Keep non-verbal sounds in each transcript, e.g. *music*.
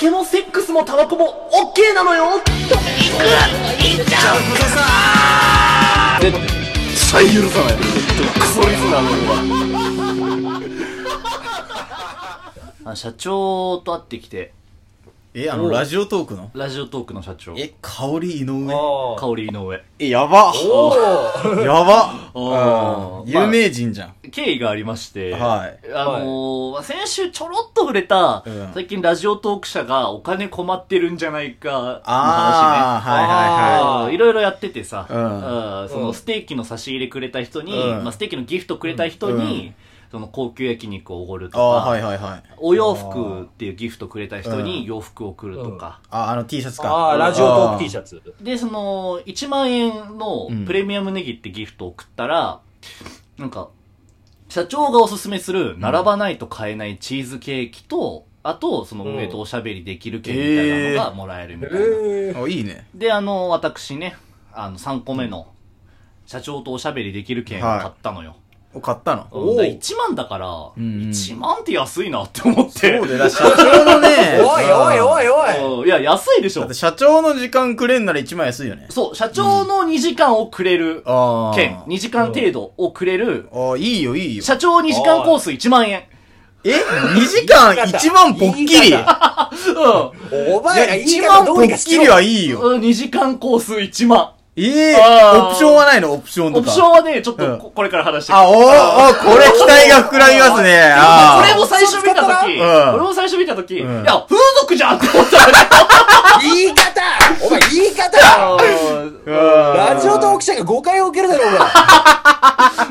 酒もセックスもタバコも OK なのよ。行く行っちゃうことさ。絶対許さないクソリスナーの俺は。社長と会ってきて。え、あの、ラジオトークの？ラジオトークの社長。え、香り井上。あ香り井上。え、やば。やばあうん。有名人じゃん。経緯がありまして、はい。あのー先週ちょろっと触れた、うん。最近ラジオトーク社がお金困ってるんじゃないかの話ね。はいはいはあーいろいろやっててさ、うん。うんそのステーキの差し入れくれた人に、うん。まあ、ステーキのギフトくれた人に、その高級焼肉をおごるい。とか、はいはいはい。お洋服っていうギフトくれた人うんに洋服を送るとか、あ、あの T シャツか。あー、ラジオトーク T シャツ。で、その、1万円のうんプレミアムネギってギフトを送ったら、なんか、社長がおすすめする、並ばないと買えないチーズケーキと、あと、その上とおしゃべりできる券みたいなのがもらえるみたいな。えーあ、いいね。で、あの、私ね、あの、3個目の、社長とおしゃべりできる券を買ったのよ。お、買ったのうんだから1万だから、んうん1万って安いなって思って。そうだよ。だ社長のね。*laughs* おいおいおいおいうんいや、安いでしょだって。社長の時間くれんなら一番安いよね。そう、社長の2時間をくれるあー券、2時間程度をくれる、ああ、いいよいいよ。社長2時間コース1万円。え ?2 時間1万ぽっきり？言い方うお前ら言い1方万ぽっきりはいいよ。ん。2時間コース1万。ええあー。オプションはないの？オプションとか。オプションはね、ちょっうん。とここれから話してあ、おーおーこれ期待が膨らみますね。あー。これも最初見たとき、うん。これも最初見たとき、いうん。や、風俗じゃんって思ったのね。言い方お前言い方うん *laughs* ラジオトーク社が誤解を受けるだろうが。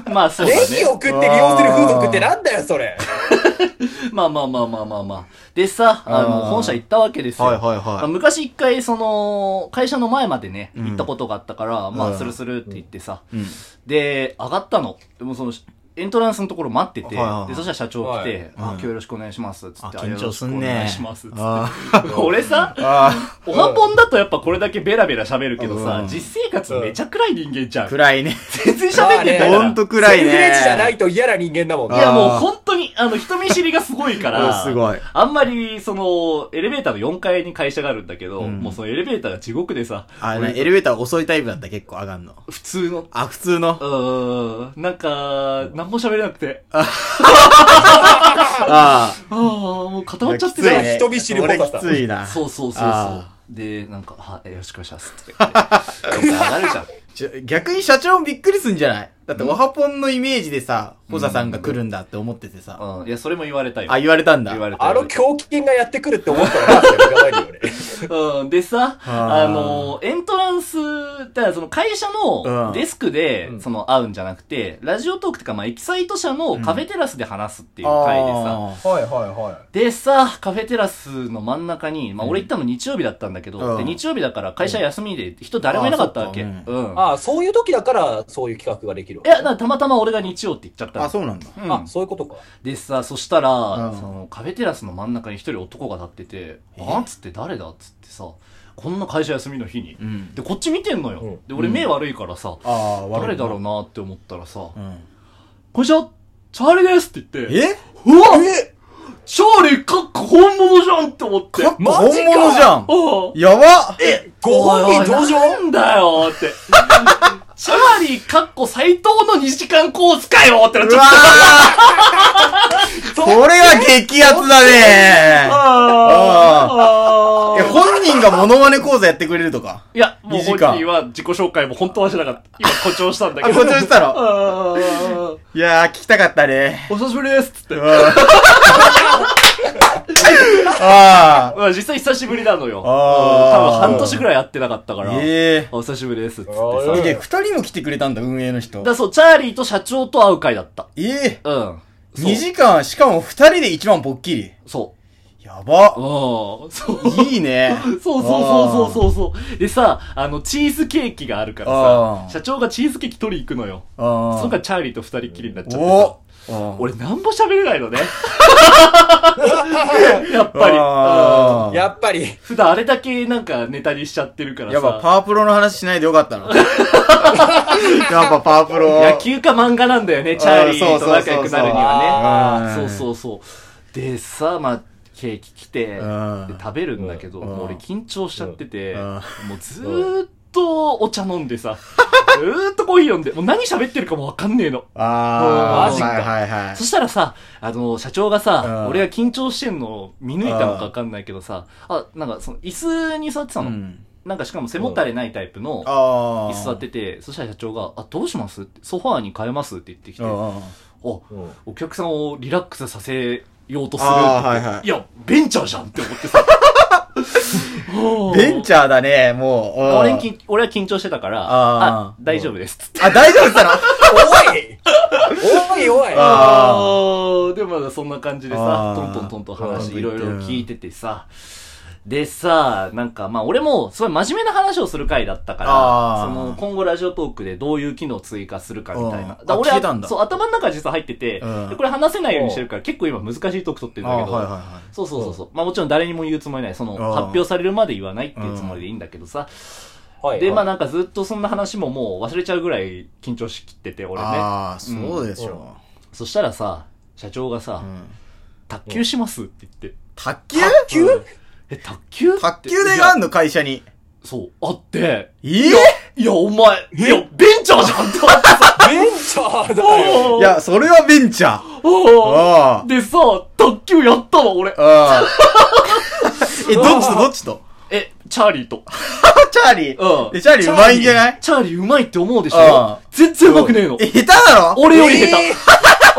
*laughs* まあそうだネギね。を食って利用する風俗ってなんだよ、それ。*laughs* まあまあまあまあまあまあ。でさ、あの、本社行ったわけですよ。はいはいはいまあ昔一回、その、会社の前までね、うん行ったことがあったから、まあ、うんスルスルって言ってさ、うん。で、上がったの。でもその、エントランスのところ待ってて、で、そしたら社長来て、はいあ、今日よろしくお願いします、つって。あ緊張すんねお願いします、つって。あ *laughs* 俺さ、あおはぽんだとやっぱこれだけベラベラ喋るけどさう、ん実生活めちゃ暗い人間じゃー、ん。暗いね。全然喋んねえんだから。ほんと暗いセルフレジじゃないね。と嫌な人間だもんね。いやもう本当に、あの、人見知りがすごいかうんら、すごいあんまり、その、エレベーターの4階に会社があるんだけど、うんもうそのエレベーターが地獄でさ、あ、ね、エレベーター遅いタイプだった結構上がんの。普通の、あ、普通の？う。ーん、なんか、何も喋れなくて、*laughs* あああ、もう固まあ。っちゃってきついね。人見知り俺ぽさきついな。そうそうそうそうあ。で、なんか、は、よろしくお願いしますって言って。*laughs* 上がるじゃん。逆に社長もびっくりすんじゃない？だって、ワハポンのイメージでさ、ホザさんが来るんだって思っててさ。うん。いや、それも言われたよ。あ、言われたんだ。言われたよ。あの狂気犬がやってくるって思ったらマジで向かないよ、俺。*laughs* うん。でさ、あの、エントランス、だからその会社うんのデスクでう、んその会うんじゃなくて、ラジオトークっていうか、まあ、エキサイト社のカフェテラスで話すっていう会でさ、あはいはいはでさ、カフェテラスの真ん中に、まあ、俺行ったの日曜日だったんだけど、うんで、日曜日だから会社休みで人誰もいなかったわけ。あうん。い。ああ、そういう時だから、そういう企画ができるわいや、たまたま俺が日曜って言っちゃったあ、そうなんだ。うんあ、そういうことか。でさ、そしたら、うんそのカフェテラスの真ん中に一人男が立ってて、あっつって誰だっつってさ、こんな会社休みの日に。うん。で、こっち見てんのよ。うんで、俺目悪いからさ、ああ、誰だろうな。なって思ったらさ、うん。こんにちは、チャーリーですって言って、え？うわえ？チャーリーかっこ本物じゃんって思って。かっこマ本ジか物じゃんああやばえ、ご本人登場？なんだよって。チャーリーかっこ斎藤の2時間コースかよってなっちゃった。ー *laughs* これは激アツだねあえ、本人がモノマネ講座やってくれるとか。いや、もう2時間本人は自己紹介も本当はしなかった。今誇張したんだあ、けど。誇張したの？*laughs* いやー、聞きたかったね。お久しぶりですっつって。うんあまあ実際久しぶりなのよ。うんあー多分半年ぐらい会ってなかったから。ええお久しぶりですっつってあさ二人も来てくれたんだ、運営の人だそう、チャーリーと社長と会う会だった。ええうん。そう2時間、しかも二人で一番ぽっきり。そやばう。。うん。そう。いいね。そうそうそうそうそう。でさ、あの、チーズケーキがあるからさ、社長がチーズケーキ取り行くのよ。そのからチャーリーと二人っきりになっちゃってさ俺なんも喋れないのね。*laughs* *laughs* やっぱり。やっぱり。普段あれだけなんかネタにしちゃってるからさ。やっぱパワープロの話しないでよかったの。*laughs* やっぱパワープロ。野球か漫画なんだよね、チャーリーと仲良くなるにはね。そうそうそう。でさ、まあ、ケーキ来て、食べるんだけど、俺緊張しちゃってて、うんもうずーっとお茶飲んでさ、*laughs* ずーっとコーヒー飲んで、もう何喋ってるかもわかんねえの。ああ、マジか。はいはい。はいそ。したらさ、あの、社長がさ、うん。俺が緊張してんのを見抜いたのかわかんないけどさ、あ、なんかその椅子に座ってたの。うん。なんかしかも背もたれないタイプのああ。椅子座ってて、そしたら社長が、あ、どうしますソファーに変えますって言ってきて、うんうん。お、客さんをリラックスさせようとするはいはいや、ベンチャーじゃんって思ってさ。ベンチャーだね、もう。うん。俺俺は緊張してたから、あ大丈夫です。つって。あ、大丈夫っすかなおい。おいおい。ああー。で、まだそんな感じでさあ、ー。トントントンと話うんいろいろ聞いててさ、でさ、なんかまあ俺もすごい真面目な話をする回だったから、あーその今後ラジオトークでどういう機能を追加するかみたいな。うんだ俺あ聞けたんだそう、頭の中は実は入ってて、うんでこれ話せないようにしてるから結構今難しいトーク取ってるんだけど、あはいはいはい。そうそうそうそう。まあもちろん誰にも言うつもりない。その、うん発表されるまで言わないっていうつもりでいいんだけどさ。はいで、まあななんかずっとそんな話ももう忘れちゃうぐらい緊張しきってて、俺ね。ああ、そうでしょそしたらさ、社長がさ、う。うん。卓球しますって言って。卓球？卓球？え、卓球卓球で台があんの会社に。そう、あって、えいや、いや、お前、いや、ベンチャーじゃんって思ってさ、ベンチャーだよ。いや、それはベンチャー。でさ、卓球やったわ、俺。ああ。え、どっちとどっちと？え、チャーリーと。*laughs* チャーリー？うんえ、チャーリーうまいんじゃない？チャーリーうまいって思うでしうんょ全然うまくねえの。え、下手なの俺より下手。え *laughs*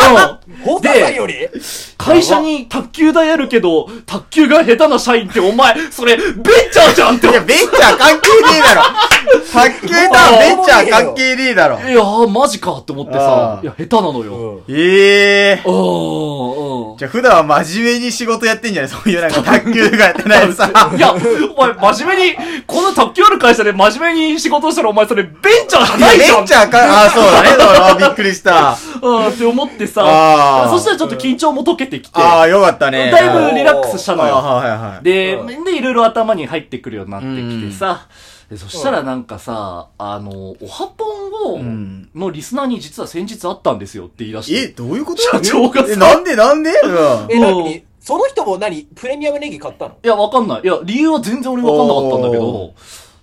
うん。ホタさんより？会社に卓球台あるけど、卓球が下手な社員ってお前、それ、ベンチャーじゃんっていや、ベンチャー関係ねえだろ。卓球とはベンチャー関係ねえだろ。いやー、マジかって思ってさあ、ーいや、下手なのよ。うんええうん、うん。じゃあ普段は真面目に仕事やってんじゃないそういうなんか *laughs* 卓球とかやってないさ。いや、お前、真面目に、この卓球ある会社で真面目に仕事したら、お前それ、ベンチャーじゃないじゃんベンチャーか、あ、そうだね。*laughs* びっくりした。うん、って思ってさあ、ーそしたらちょっと緊張も解けてきて、ああ、よかったね。だいぶリラックスしたのあよ。はいはいはい。で、うで、いろいろ頭に入ってくるようになってきてさ、でそしたらなんかさ、あの、おはぽんを、うんのリスナーに実は先日会ったんですよって言い出して。え、どういうこと？社長がさえ、なんでなんで？*laughs* うん。え、なにその人も何？プレミアムネギ買ったの？いや、わかんない。いや、理由は全然俺わかんなかったんだけおど、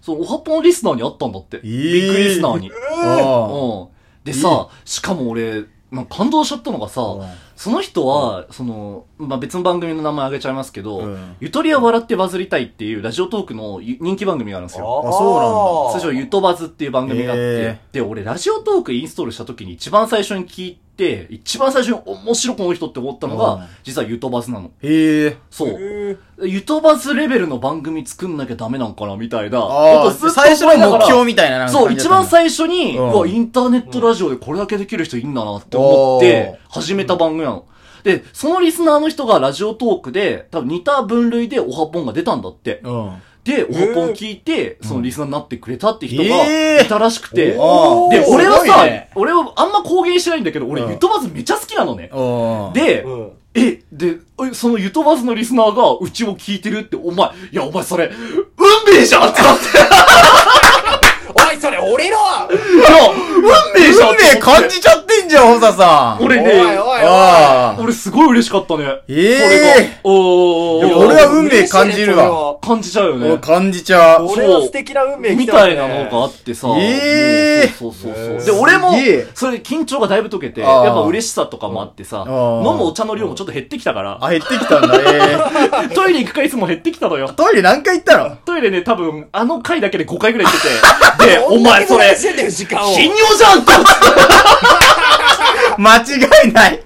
そう、おはぽんリスナーに会ったんだって。ービッグリスナーに。あうん。でさ、しかも俺、なんか感動しちゃったのがさうん、その人は、その、まあ、別の番組の名前挙げちゃいますけど、うん。ゆとりは笑ってバズりたいっていうラジオトークのゆ人気番組があるんですよ。あそうなん通称ゆとバズっていう番組があって、へで、俺ラジオトークインストールした時に一番最初に聞いて、一番最初に面白いこの人って思ったのうんが、実はゆとバズなの。へえ。そう。へゆとバズレベルの番組作んなきゃダメなんかなみたいな。ああ、最初の目標みたいなそう、一番最初に、ううんわ、インターネットラジオでこれだけできる人いんだなって思って、始めた番組なの。で、そのリスナーの人がラジオトークで、多分似た分類でおはぽんが出たんだって。うん。で、おはぽん聞いて、そのリスナーになってくれたって人がえーいたらしくて。で、俺はさ、ね俺はあんま公言してないんだけど、俺、うんゆとばずめっちゃ好きなのね。うん。で、うん。え、で、えそのゆとばずのリスナーがうちを聞いてるって、お前、いや、お前それ、運命じゃんってなって。俺のいや、運命じゃん運命感じちゃってんじゃん、ホサさん。俺ねおいおいおい。ああ。俺すごい嬉しかったね。ええ。おーいや俺は運命感じるわわ。感じちゃうよね。俺感じちゃう。俺は素敵な運命み来たいなのがあってさ。ええそうそうそう。で、俺もそれ緊張がだいぶ解けて、やっぱ嬉しさとかもあってさ、飲むお茶の量もちょっと減ってきたから、あ、減ってきたんだ、えトイレ行く回数も減ってきたのよえ。。トイレ何回行ったの？トイレね、多分、あの回だけで5回ぐらい行ってて、*laughs* で、お前それ、してんだよ、時間を。頻尿じゃんって思って間違いない。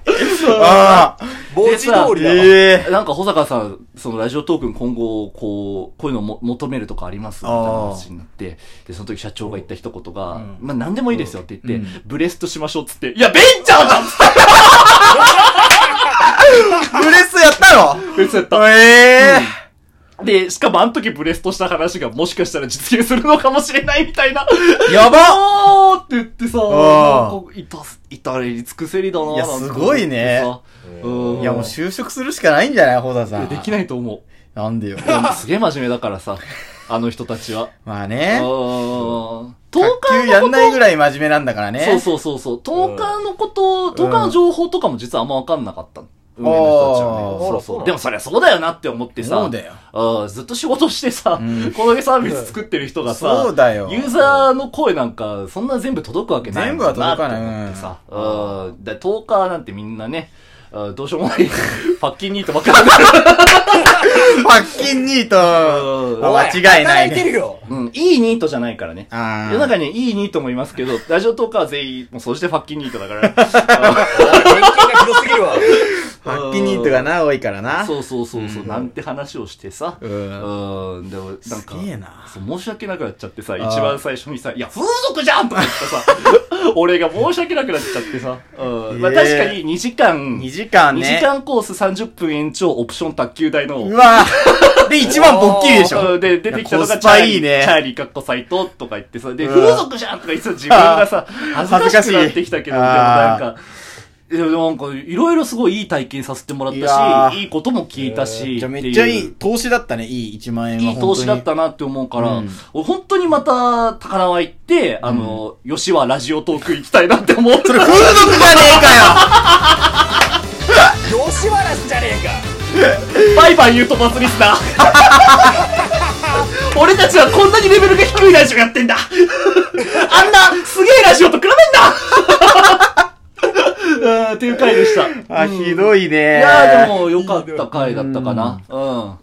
ああ。文字通りだわ。ええなんか、保坂さん、そのラジオトークン今後、こう、こういうのも求めるとかあります？みたいな話になって、で、その時社長が言った一言が、んまあ何でもいいですよって言って、うんブレストしましょうっつって、いや、ベンチャーじゃんっつっ *laughs* ブレスやったの？て、ブレストやった。ええで、しかもあの時ブレストした話がもしかしたら実現するのかもしれないみたいな。やばって言ってさ、あーなんか、いた、至れり尽くせりだなぁいやなんてすごいね。いやもう就職するしかないんじゃないホサさん。できないと思う。なんでよ。すげえ真面目だからさ、あの人たちは。まあうね。ん。卓10球やんないぐらい真面目なんだからね。そうそうそうそう。10日のこと、10日の情報とかも実はあんま分かんなかった。運営の人たちはね。そうそう。でもそりゃそうだよなって思ってさ。そうだよ。うんずっと仕事してさ、んこのサービス作ってる人がさ、そうだよユーザーの声なんか、そんな全部届くわけない全部は届かないってさ、うん。で、トーカーなんてみんなね、うんどうしようもない、*laughs* パッキンニートばっかり。*laughs* パッキンニート。うんあ間違いないね。働いてるよ。うん、いいニートじゃないからね。世の中にはいいニートもいますけど、ラジオトーカーは全員、もうそしてファッキンニートだから。*laughs* がな、多いからな。そうそうそうそう、なんて話をしてさ。ううんん。でも、なんか申し訳なくなっちゃってさ、ー一番最初にさ、いや、風俗じゃんとか言ったさ、*laughs* 俺が申し訳なくなっちゃってさ。うん。まあえー確かに2時間、2時間2ね。時間コース30分延長オプション卓球台の、うわで、一番ぼっきりでしょ。うんで、出てきたのがコスパいいねチャーリーかっこサイトとか言ってさ、で、うん風俗じゃんとか言ってさ、自分がさ、*laughs* 恥ずかしくなってきたけど、でもなんか、いや、なんか、いろいろすごいいい体験させてもらったし、いいことも聞いたし、めっちゃいてい、投資だったね、いい1万円は。いい投資だったなって思うから、うん俺本当にまた、高輪行って、あの、吉はラジオトーク行きたいなって思う。それ風俗じゃねえか *laughs* 吉原じゃねえか。バイバイ言うとバスリスナー。*laughs* 俺たちはこんなにレベルが低いラジオやってんだ。あんなすげえラジオと比べていう回でした。よあ、ひどいね。いやーでも良かった回だったかな。うん。